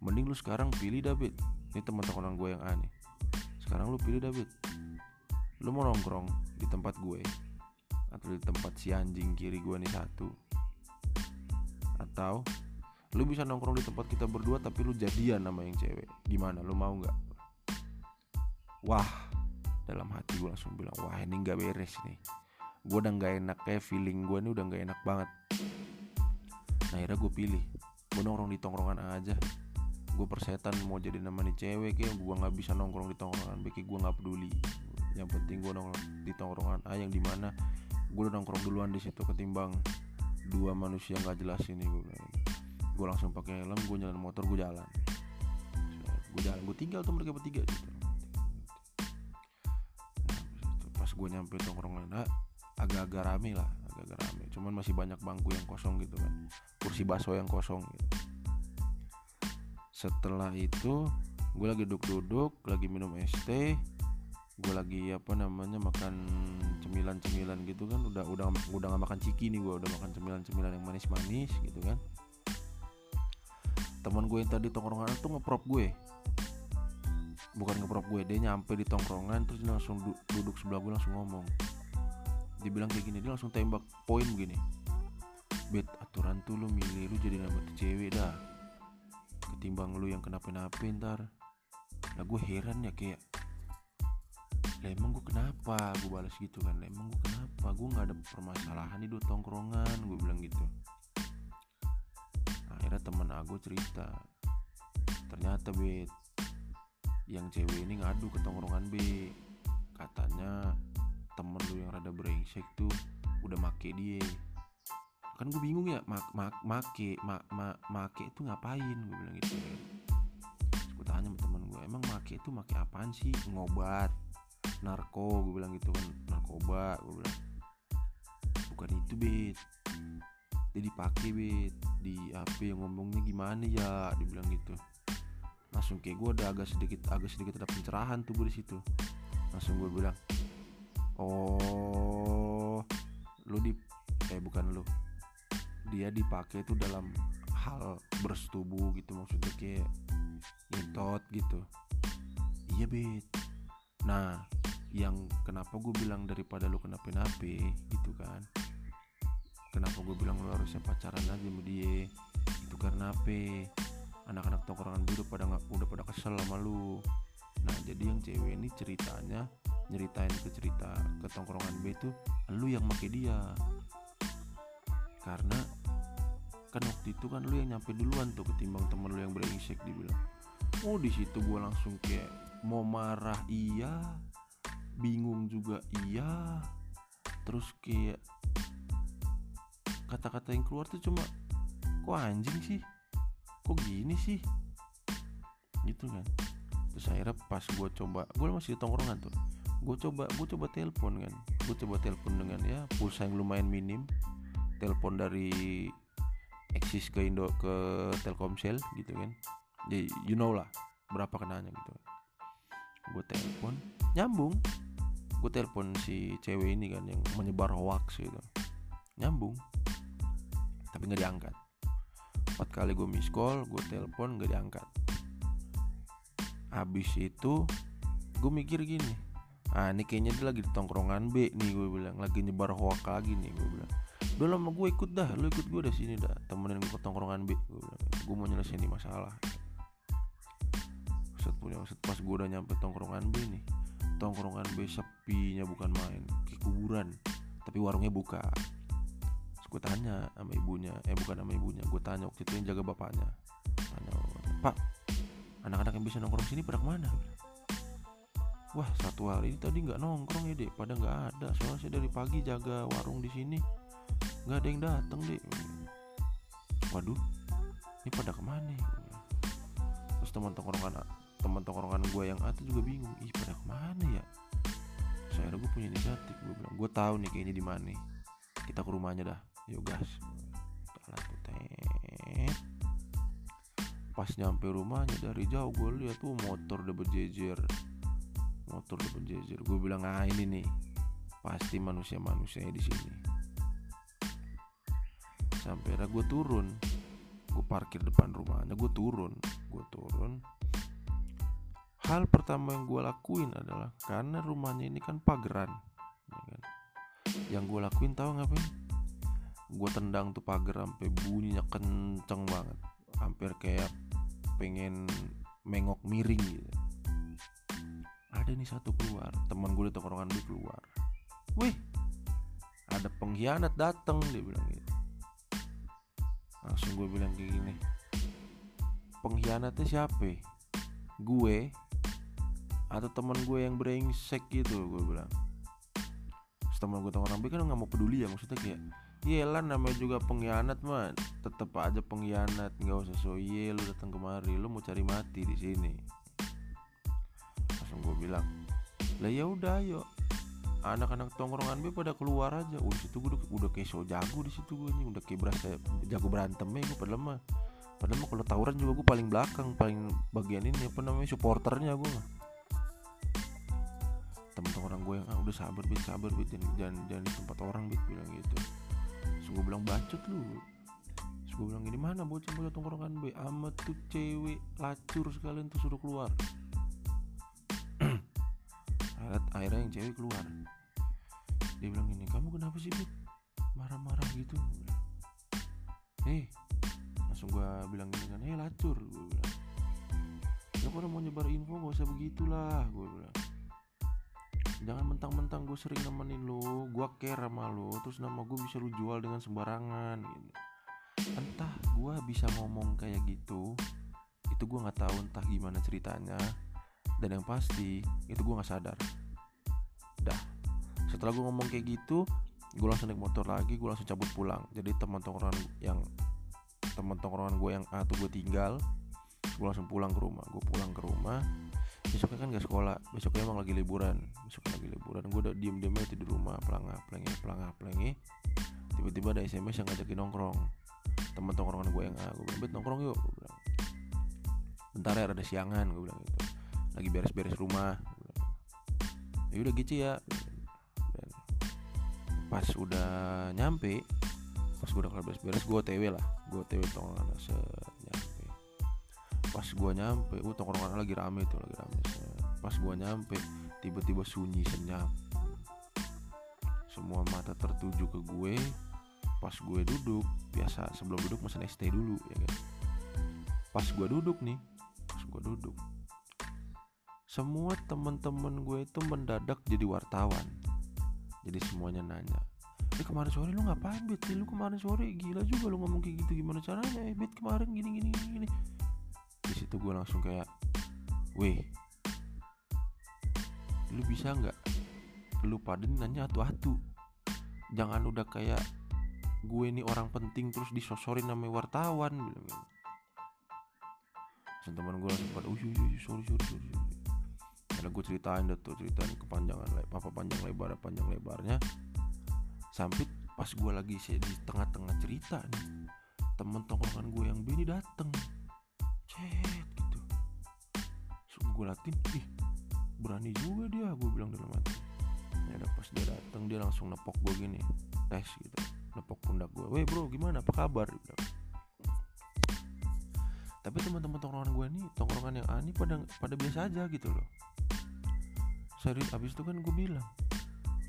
Mending lu sekarang pilih David ini teman-teman gue yang aneh sekarang lu pilih David lu mau nongkrong di tempat gue atau di tempat si anjing kiri gue nih satu? Atau lu bisa nongkrong di tempat kita berdua tapi lu jadian sama yang cewek? Gimana? Lu mau nggak? Wah dalam hati gue langsung bilang wah ini nggak beres nih. Gue udah nggak enak kayak feeling gue nih udah nggak enak banget nah akhirnya gue pilih. Gue nongkrong di tongkrongan aja. Gue persetan mau jadi nama nih cewek kayak gue nggak bisa nongkrong di tongkrongan B gue nggak peduli. Yang penting gue nongkrong di tongkrongan A yang di mana gue udah nongkrong duluan di situ ketimbang dua manusia nggak jelas ini gue gue langsung pakai helm gue jalan motor gue jalan. Gue jalan gue tinggal tuh mereka bertiga gitu pas gue nyampe tongkrongan agak-agak rame lah agak-agak rame. Cuman masih banyak bangku yang kosong gitu kan. Kursi baso yang kosong gitu. Setelah itu gue lagi duduk-duduk lagi minum es teh gue lagi apa namanya makan cemilan-cemilan gitu kan. Udah udah udah gak makan ciki nih gue udah makan cemilan-cemilan yang manis-manis gitu kan. Teman gue yang tadi tongkrongan tuh ngeprop gue. Bukan ngeprop gue dia nyampe di tongkrongan terus dia langsung du duduk sebelah gue langsung ngomong dibilang kayak gini dia langsung tembak poin begini bet aturan tuh lu milih lu jadi nama cewek dah. Ketimbang lu yang kenapa-napa ntar. Nah gue heran ya kayak lah emang gue kenapa? Gue balas gitu kan lah emang gue kenapa? Gue nggak ada permasalahan di dua tongkrongan gue bilang gitu. Akhirnya temen aku cerita ternyata bet yang cewek ini ngadu ke tongkrongan B katanya temen lu yang rada brengsek tuh udah make dia. Kan gue bingung ya mak mak make mak mak make itu ngapain? Gue bilang gitu kan. Terus gue tanya sama temen gue emang make itu make apaan sih? Ngobat narko? Gue bilang gitu kan. Narkoba gue bilang. Bukan itu bet dia dipakai bet di HP yang ngomongnya gimana ya? Dibilang gitu. Langsung kayak gue ada agak sedikit agak sedikit ada pencerahan tuh gue di situ. Langsung gue bilang oh. Lu di eh bukan lu. Dia dipakai itu dalam hal bersetubuh gitu maksudnya kayak nyetot gitu. Iya bet nah yang kenapa gue bilang daripada lu kenapa-napa gitu kan? Kenapa gue bilang lu harusnya pacaran aja sama dia? Itu karena apa anak-anak tongkrongan gue udah pada nggak udah pada kesel sama lu nah jadi yang cewek ini ceritanya nyeritain ke cerita ke tongkrongan B itu lu yang make dia. Karena kan waktu itu kan lu yang nyampe duluan tuh ketimbang temen lu yang brengsek dibilang oh di situ gue langsung kayak mau marah iya. Bingung juga iya. Terus kayak kata-kata yang keluar tuh cuma kok anjing sih? Kok gini sih? Gitu kan terus akhirnya pas gue coba gue masih di tongkrongan tuh gue coba gue coba telepon kan gue coba telepon dengan ya pulsa yang lumayan minim telepon dari eksis ke Indo ke Telkomsel gitu kan. Jadi you know lah berapa kenanya gitu. Gue telepon nyambung. Gue telepon si cewek ini kan yang menyebar hoax gitu. Nyambung. Tapi nggak diangkat. Empat kali gue miss call gue telepon nggak diangkat habis itu gue mikir gini ah ini kayaknya dia lagi di tongkrongan B nih gue bilang. Lagi nyebar hoax lagi nih gue bilang. Udah lama gue ikut dah lu ikut gue dari sini dah temenin gue ke tongkrongan B gue bilang. Gue mau nyelesain ini masalah. Set punya set pas gue udah nyampe tongkrongan B nih tongkrongan B sepinya bukan main kayak kuburan tapi warungnya buka. Gue tanya sama ibunya eh bukan sama ibunya gue tanya waktu itu yang jaga bapaknya. Tanya pak anak-anak yang bisa nongkrong sini pada ke mana? Wah satu hari ini tadi nggak nongkrong ya dek. Pada nggak ada. Soalnya saya dari pagi jaga warung di sini. Nggak ada yang datang dek. Waduh ini pada ke mana terus teman tongkrongan teman tongkrongan gue yang ada juga bingung. Ih pada ke mana ya? Saya gue punya inisiatif gue bilang. Gue tahu nih kayaknya di mana kita ke rumahnya dah. Yuk gas. Jalan tuh pas nyampe rumahnya dari jauh gue lihat tuh motor udah berjejer motor udah berjejer gue bilang ah ini nih. Pasti manusia manusia di sini. Sampai era gue turun. Gue parkir depan rumahnya. Gue turun. Gue turun. Hal pertama yang gue lakuin adalah karena rumahnya ini kan pageran ya kan? yang gue lakuin tahu ngapain? Gue tendang tuh pagar sampai bunyinya kenceng banget. Hampir kayak pengen mengok miring gitu. Ada nih satu keluar teman gue di tongkrongan gue keluar. Wih ada pengkhianat dateng dia bilang gitu. Langsung gue bilang kayak gini pengkhianatnya siapa gue atau teman gue yang brengsek gitu gue bilang. Teman gue tongkrongan gue kan nggak mau peduli ya maksudnya kayak Yelah namanya juga pengkhianat mah tetep aja pengkhianat nggak usah so ye lu datang kemari lu mau cari mati di sini. Langsung gue bilang lah ya udah ayo. Anak-anak tongkrongan gue pada keluar aja. Udah situ gue udah, udah kayak so jago di situ gue nih udah kayak berasa jago berantem ya gue padahal mah padahal mah kalau tawuran juga gue paling belakang paling bagian ini apa namanya supporternya gue mah. Temen-temen orang gue yang ah udah sabar bit sabar bit. Jangan jangan di tempat orang bit bilang gitu gue bilang bacot lu. Terus gue bilang gini mana bocah-bocah tongkrongan B? Amat tuh cewek lacur sekalian tuh suruh keluar. Akhirnya yang cewek keluar. Dia bilang gini kamu kenapa sih marah-marah gitu. Eh langsung gue bilang gini kan eh lacur gue bilang. Ya kalau mau nyebar info gak usah begitulah gue bilang jangan mentang-mentang gue sering nemenin lo gue care sama lo terus nama gue bisa lu jual dengan sembarangan gitu. Entah gue bisa ngomong kayak gitu itu gue nggak tahu entah gimana ceritanya. Dan yang pasti itu gue nggak sadar. Dah. Setelah gue ngomong kayak gitu gue langsung naik motor lagi gue langsung cabut pulang. Jadi teman tongkrongan yang teman tongkrongan gue yang A tuh gue tinggal gue langsung pulang ke rumah. Gue pulang ke rumah besoknya kan gak sekolah besoknya emang lagi liburan besoknya lagi liburan. Gue udah diem diem aja di rumah pelangah pelengeh pelangah pelengeh tiba-tiba ada SMS yang ngajakin nongkrong. Teman tongkrongan gue yang A gue bilang nongkrong yuk. Gue bilang bentar ya ada siangan gue bilang gitu. Lagi beres-beres rumah. Ya udah gitu ya. Dan pas udah nyampe pas gue udah kelar beres-beres gue otw lah. Gue otw tongkrongan se pas gue nyampe uh tongkrongan lagi rame tuh lagi rame. Pas gue nyampe tiba-tiba sunyi senyap. Semua mata tertuju ke gue. Pas gue duduk biasa sebelum duduk mesen ST dulu ya kan? Pas gue duduk nih pas gue duduk semua temen-temen gue itu mendadak jadi wartawan. Jadi semuanya nanya eh kemarin sore lu ngapain bet? Lu kemarin sore gila juga lu ngomong kayak gitu. Gimana caranya? Eh bet kemarin gini gini gini di situ gue langsung kayak weh lu bisa nggak? Lu pada nanya atu-atu jangan udah kayak gue ini orang penting terus disosorin namanya wartawan. Bilang teman gue langsung pada, iya iya sorry sorry sorry. Karena gue ceritain deh tuh ceritain kepanjangan apa panjang lebar panjang lebarnya. Sampai pas gue lagi di tengah-tengah cerita nih temen tongkrongan gue yang Benny dateng cet gitu. So, gue latin ih berani juga dia gue bilang dalam hati. Ya udah pas dia dateng dia langsung nepok gue gini tes gitu. Nepok pundak gue weh bro gimana? Apa kabar? Gitu. tapi teman-teman tongkrongan gue nih tongkrongan yang aneh pada pada biasa aja gitu loh. Serius abis itu kan gue bilang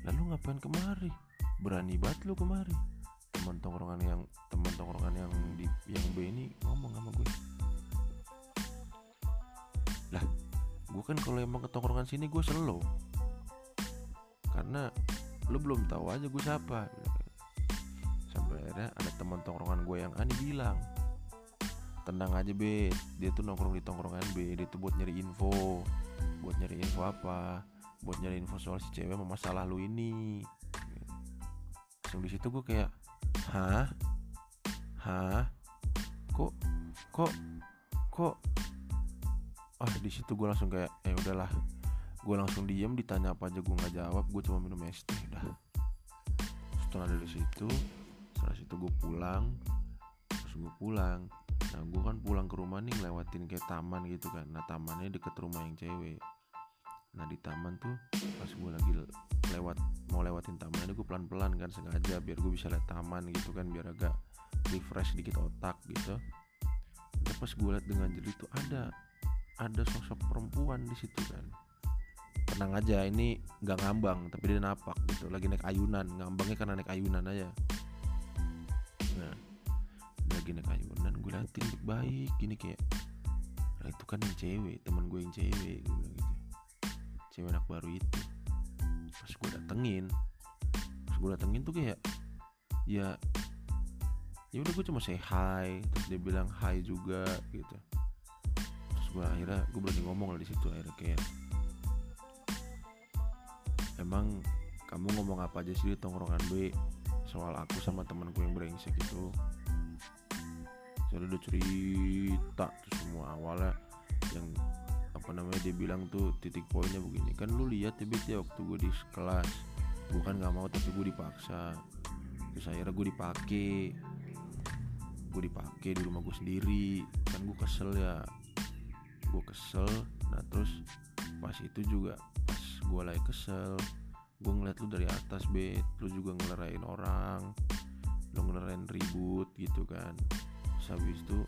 lalu ngapain kemari? Berani banget lu kemari. Teman tongkrongan yang teman tongkrongan yang di yang B ini ngomong sama gue gue kan kalau emang ke tongkrongan sini gue selo karena lu belum tahu aja gue siapa. Sampai akhirnya ada teman tongkrongan gue yang ani bilang tenang aja be. Dia tuh nongkrong di tongkrongan B dia tuh buat nyari info. Buat nyari info apa? Buat nyari info soal si cewek sama masalah lu ini. Langsung di situ gue kayak hah? Hah? Kok? Kok? Kok ah di situ gue langsung kayak eh udahlah. Gue langsung diem ditanya apa aja gue nggak jawab gue cuma minum es teh udah setelah dari situ setelah situ gue pulang terus gue pulang. Nah gue kan pulang ke rumah nih ngelewatin kayak taman gitu kan. Nah tamannya deket rumah yang cewek. Nah di taman tuh pas gue lagi lewat mau lewatin taman ini gue pelan pelan kan sengaja biar gue bisa lihat taman gitu kan biar agak refresh dikit otak gitu. Dan pas gue lihat dengan jeli tuh ada ada sosok perempuan di situ kan. Tenang aja ini nggak ngambang tapi dia napak gitu. Lagi naik ayunan ngambangnya karena naik ayunan aja. Nah lagi naik ayunan gue liatin baik-baik gini kayak nah itu kan yang cewek teman gue yang cewek gue bilang gitu. Cewek anak baru itu. Pas gue datengin pas gue datengin tuh kayak ya ya udah gue cuma say hi terus dia bilang hi juga gitu gue akhirnya gue berani ngomong lah di situ akhirnya kayak emang kamu ngomong apa aja sih di tongkrongan B? Soal aku sama temanku yang brengsek itu. Saya udah cerita tuh semua awalnya yang apa namanya dia bilang tuh titik poinnya begini. Kan lu lihat ya ya waktu gue di kelas. Gue kan nggak mau tapi gue dipaksa. Terus akhirnya gue dipake. Gue dipake di rumah gue sendiri. Kan gue kesel ya gue kesel. Nah terus pas itu juga pas gue lagi kesel gue ngeliat lu dari atas bet. Lu juga ngelerain orang lu ngelerain ribut gitu kan. Terus habis itu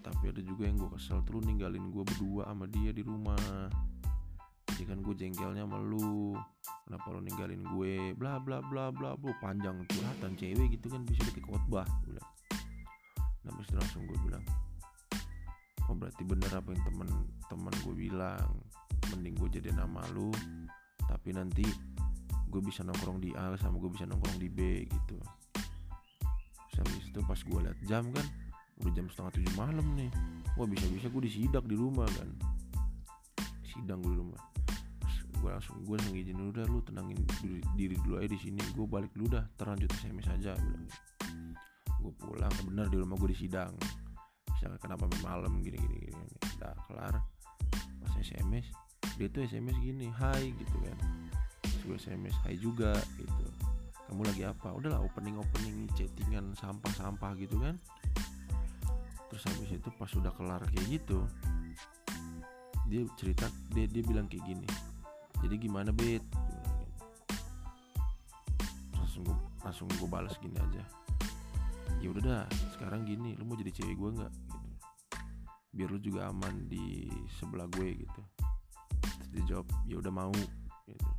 tapi ada juga yang gue kesel lu ninggalin gue berdua sama dia di rumah. Jadi kan gue jengkelnya sama lu. Kenapa lu ninggalin gue? Bla bla bla bla bla. Panjang curhatan cewek gitu kan bisa bikin khotbah bilang. Nah langsung gue bilang oh berarti bener apa yang temen temen gue bilang. Mending gue jadi nama lu tapi nanti gue bisa nongkrong di A sama gue bisa nongkrong di B gitu. Habis itu pas gue liat jam kan udah jam setengah tujuh malam nih. Wah bisa bisa gue disidak di rumah kan. Sidang gue di rumah. Gue langsung gue langsung izin udah lu tenangin diri, dulu aja di sini. Gue balik dulu dah terlanjut sms aja gue pulang bener di rumah gue disidang misalnya kenapa malam? gini gini gini, udah kelar. Pas sms dia tuh sms gini hai gitu kan. Terus gue sms hai juga gitu. Kamu lagi apa? Udahlah opening opening chattingan sampah sampah gitu kan. Terus habis itu pas sudah kelar kayak gitu dia cerita dia dia bilang kayak gini jadi gimana bet langsung gue langsung gue balas gini aja. Ya udah dah sekarang gini lu mau jadi cewek gue nggak biar lu juga aman di sebelah gue gitu. Terus dia jawab ya udah mau gitu.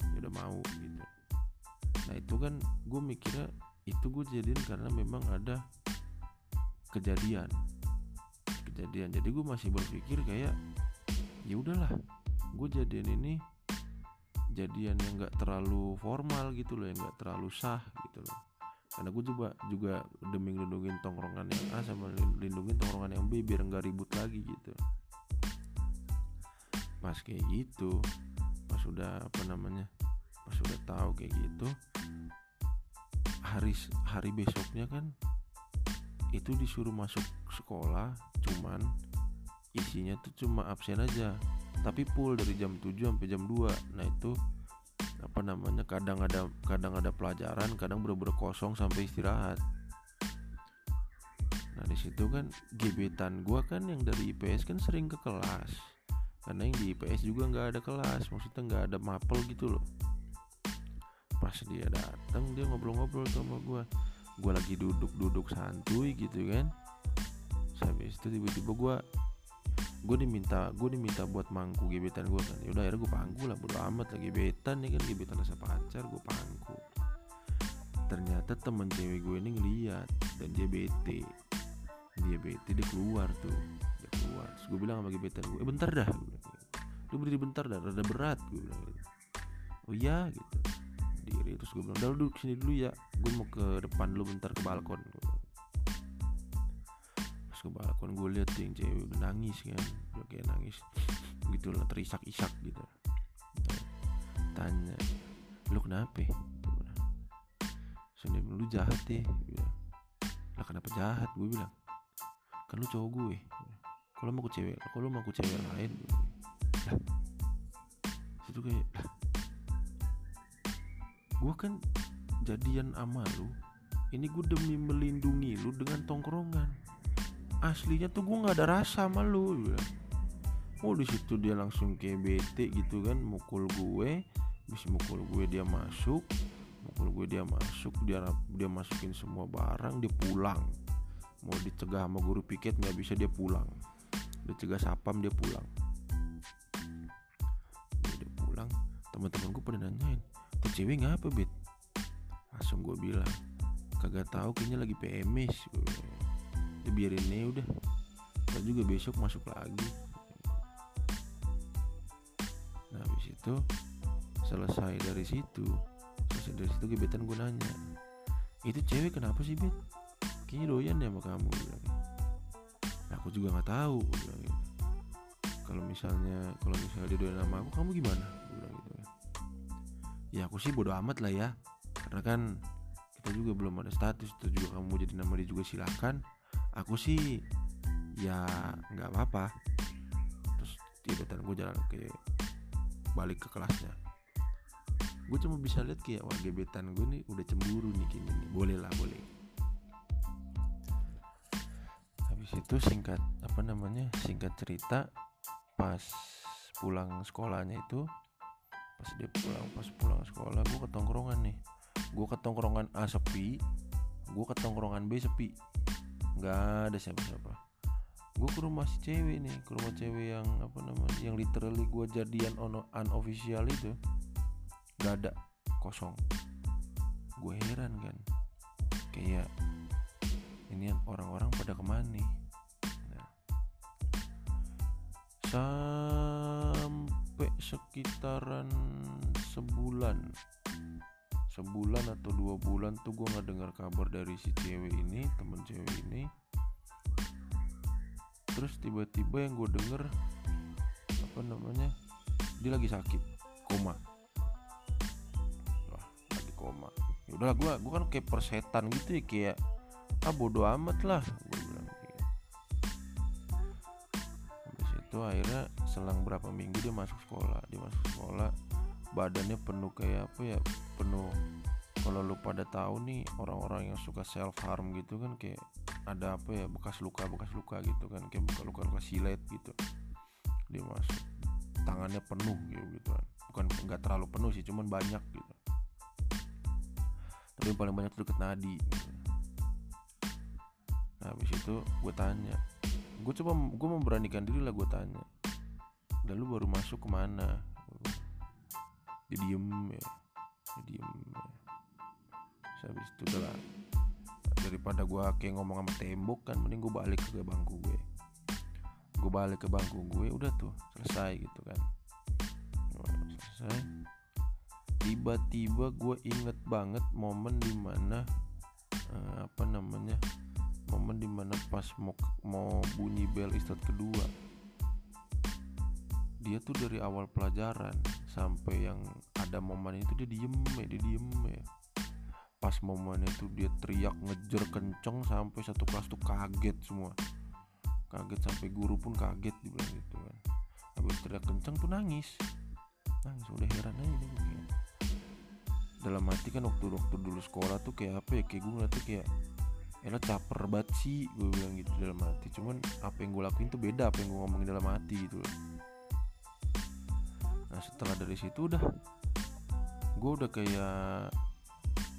Ya udah mau gitu. Nah itu kan gue mikirnya itu gue jadiin karena memang ada kejadian. Kejadian. Jadi gue masih berpikir kayak ya udahlah gue jadian ini jadian yang nggak terlalu formal gitu loh yang nggak terlalu sah gitu loh karena gue juga juga demi lindungin tongkrongan yang A sama lindungin tongkrongan yang B biar nggak ribut lagi gitu. Pas kayak gitu pas sudah apa namanya pas sudah tahu kayak gitu hari hari besoknya kan itu disuruh masuk sekolah cuman isinya tuh cuma absen aja. Tapi full dari jam 7 sampai jam 2 nah itu apa namanya kadang ada kadang ada pelajaran kadang bener-bener kosong sampai istirahat. Nah di situ kan gebetan gua kan yang dari IPS kan sering ke kelas. Karena yang di IPS juga nggak ada kelas maksudnya nggak ada mapel gitu loh. Pas dia datang dia ngobrol-ngobrol sama gua. Gua lagi duduk-duduk santuy gitu kan. Sampai itu tiba-tiba gua gue diminta gue diminta buat mangku gebetan gue kan. Yaudah akhirnya gue pangku lah bodo amat lagi gebetan nih kan gebetan rasa pacar gue pangku. Ternyata temen cewek gue ini ngeliat dan dia bete. Dia bete dia keluar tuh. Dia keluar. Terus gue bilang sama gebetan gue eh bentar dah gue bilang gitu. lu berdiri bentar dah rada berat gue bilang gitu. Oh iya gitu. Diri terus gue bilang udah lu duduk sini dulu ya. Gue mau ke depan lu bentar ke balkon gue bilang ke balkon gue lihat yang cewek nangis kan. Kayak nangis. Gitu lah terisak-isak gitu. Tanya lu kenapa? Sini lu jahat ya. Lah kenapa jahat? Gue bilang kan lu cowok gue. Kalau mau ke cewek kalau mau ke cewek lain? Lah situ kayak lah gue kan jadian sama lu. Ini gue demi melindungi lu dengan tongkrongan aslinya tuh gue nggak ada rasa sama lu bilang. oh di situ dia langsung kayak bete gitu kan mukul gue bisa mukul gue dia masuk mukul gue dia masuk dia dia masukin semua barang dia pulang. Mau dicegah sama guru piket nggak bisa dia pulang. Dicegah sapam dia pulang. Dia pulang. Teman-teman gue pada nanyain tuh cewek ngapa bet langsung gue bilang kagak tahu kayaknya lagi PMS gue ya biarin nih udah. Kita juga besok masuk lagi. Nah habis itu selesai dari situ. Selesai dari situ gebetan gue nanya itu cewek kenapa sih bet kayaknya doyan ya sama kamu bilang. Nah, aku juga nggak tahu bilang gitu. kalau misalnya kalau misalnya dia doyan sama aku kamu gimana? Bilang gitu ya aku sih bodo amat lah ya. Karena kan kita juga belum ada status itu juga kamu jadi nama dia juga silakan aku sih ya nggak apa-apa. Terus gebetan gue jalan ke balik ke kelasnya. Gue cuma bisa lihat kayak wah gebetan gue nih udah cemburu nih gini. Nih boleh lah boleh. Habis itu singkat apa namanya singkat cerita pas pulang sekolahnya itu pas dia pulang pas pulang sekolah gue ke tongkrongan nih. Gue ke tongkrongan A sepi gue ke tongkrongan B sepi nggak ada siapa-siapa. Gue ke rumah si cewek nih ke rumah cewek yang apa namanya yang literally gue jadian on unofficial itu nggak ada kosong. Gue heran kan kayak ini orang-orang pada ke mana nih? Nah, sampai sekitaran sebulan sebulan atau dua bulan tuh gue nggak dengar kabar dari si cewek ini temen cewek ini. Terus tiba-tiba yang gue denger apa namanya dia lagi sakit koma. Wah lagi koma. Yaudah gue gue kan kayak persetan gitu ya kayak ah bodo amat lah gue bilang gitu. habis itu akhirnya selang berapa minggu dia masuk sekolah dia masuk sekolah badannya penuh kayak apa ya penuh. Kalau lu pada tahu nih orang-orang yang suka self harm gitu kan kayak ada apa ya bekas luka bekas luka gitu kan kayak buka luka luka silet gitu. Dia masuk tangannya penuh gitu gitu kan. Bukan nggak terlalu penuh sih cuman banyak gitu. Tapi paling banyak tuh deket nadi gitu. nah habis itu gue tanya gue coba gue memberanikan diri lah gue tanya dan lu baru masuk ke mana dia diem ya diem ya. Terus habis itu udah daripada gue kayak ngomong sama tembok kan mending gue balik ke bangku gue. Gue balik ke bangku gue udah tuh selesai gitu kan. Selesai. Tiba-tiba gue inget banget momen di mana eh, apa namanya momen di mana pas mau mau bunyi bel istirahat kedua. Dia tuh dari awal pelajaran sampai yang ada momen itu dia diem ya dia diem ya. Pas momen itu dia teriak ngejer kenceng sampai satu kelas tuh kaget semua. Kaget sampai guru pun kaget dibilang gitu kan. Habis teriak kenceng tuh nangis. Nangis udah heran aja dia begini dalam hati kan waktu waktu dulu sekolah tuh kayak apa ya kayak gue ngeliat tuh kayak Elah caper banget sih gue bilang gitu dalam hati. Cuman apa yang gue lakuin tuh beda apa yang gue ngomongin dalam hati gitu loh. Nah setelah dari situ udah gue udah kayak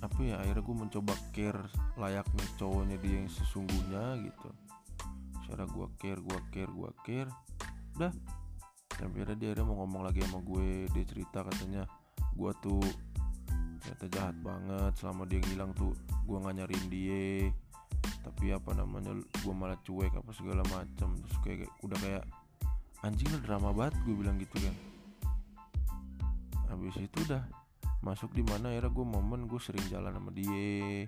apa ya akhirnya gue mencoba care layaknya cowoknya dia yang sesungguhnya gitu. Cara gue care gue care gue care. Udah. Sampai dia akhirnya mau ngomong lagi sama gue dia cerita katanya gue tuh ternyata jahat banget selama dia ngilang tuh gue nggak nyariin dia. Tapi apa namanya gue malah cuek apa segala macam. Terus kayak udah kayak anjing drama banget gue bilang gitu kan. Habis itu udah masuk di mana akhirnya gue momen gue sering jalan sama dia.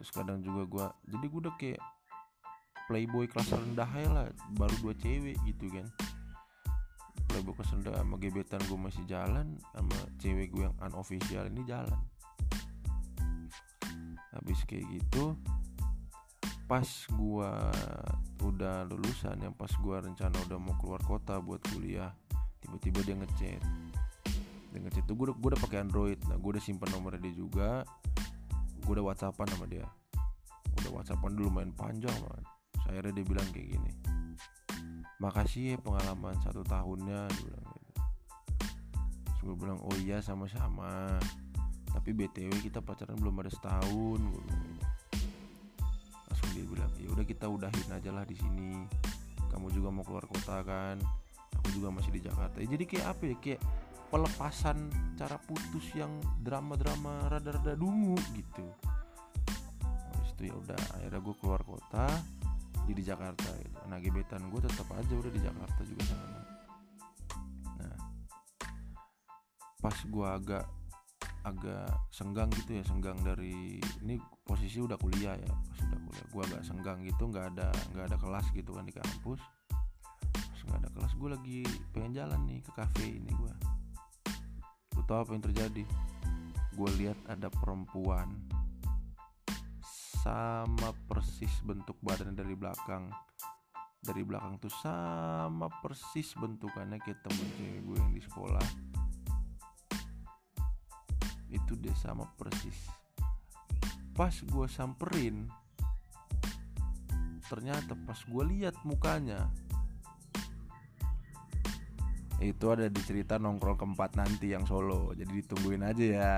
Terus kadang juga gue jadi gue udah kayak playboy kelas rendah ya lah baru dua cewek gitu kan. Playboy kelas rendah sama gebetan gue masih jalan sama cewek gue yang unofficial ini jalan. Habis kayak gitu pas gua udah lulusan yang pas gua rencana udah mau keluar kota buat kuliah tiba-tiba dia ngechat ngechat tuh gua udah, gua udah pakai android. Nah gua udah simpan nomornya dia juga. Gua udah whatsappan sama dia. Udah whatsappan dulu main panjang banget akhirnya dia bilang kayak gini. Makasih ya pengalaman satu tahunnya dia bilang gitu. Terus gua bilang oh iya sama-sama. Tapi btw kita pacaran belum ada setahun gua bilang gitu. Langsung dia bilang ya udah kita udahin aja lah di sini. Kamu juga mau keluar kota kan. Aku juga masih di Jakarta. Ya, jadi kayak apa ya? Kayak pelepasan cara putus yang drama-drama rada-rada dungu gitu. Habis itu ya udah akhirnya gue keluar kota di di Jakarta gitu. nah gebetan gue tetap aja udah di Jakarta juga sama nah pas gue agak agak senggang gitu ya senggang dari ini posisi udah kuliah ya pas udah kuliah. Gue agak senggang gitu nggak ada nggak ada kelas gitu kan di kampus. Nggak ada kelas gue lagi pengen jalan nih ke kafe ini gue tau apa yang terjadi? Gue lihat ada perempuan sama persis bentuk badannya dari belakang. Dari belakang tuh sama persis bentukannya kayak temen cewek gue yang di sekolah. Itu dia sama persis. Pas gue samperin ternyata pas gue lihat mukanya itu ada di cerita nongkrong keempat nanti yang solo. Jadi ditungguin aja ya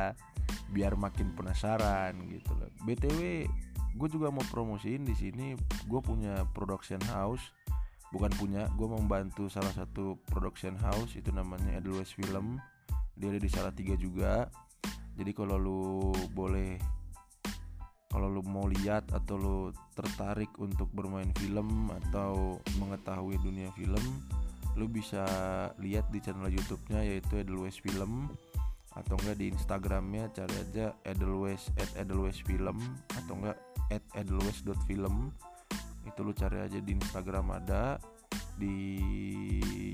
biar makin penasaran gitu loh. Btw gue juga mau promosiin di sini. Gue punya production house. Bukan punya gue membantu salah satu production house. Itu namanya Edelweiss Film. Dia ada di Salatiga juga. Jadi kalau lu boleh kalau lu mau lihat atau lu tertarik untuk bermain film atau mengetahui dunia film lu bisa lihat di channel YouTube-nya yaitu Edelweiss Film. Atau enggak di Instagramnya cari aja Edelweiss at Edelweiss Film. Atau enggak at edelweiss.film itu lu cari aja di Instagram ada. Di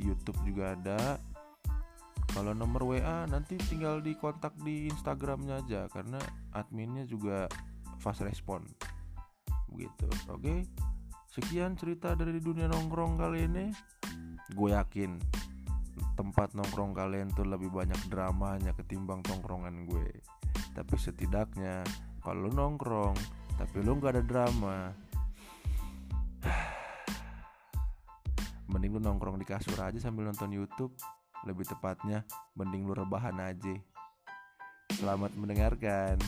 YouTube juga ada. Kalau nomor WA nanti tinggal di kontak di Instagramnya aja. Karena adminnya juga fast respon. Begitu. Oke. Sekian cerita dari dunia nongkrong kali ini gue yakin tempat nongkrong kalian tuh lebih banyak dramanya ketimbang tongkrongan gue. Tapi setidaknya kalau lu nongkrong tapi lu nggak ada drama mending lu nongkrong di kasur aja sambil nonton YouTube. Lebih tepatnya mending lu rebahan aja. Selamat mendengarkan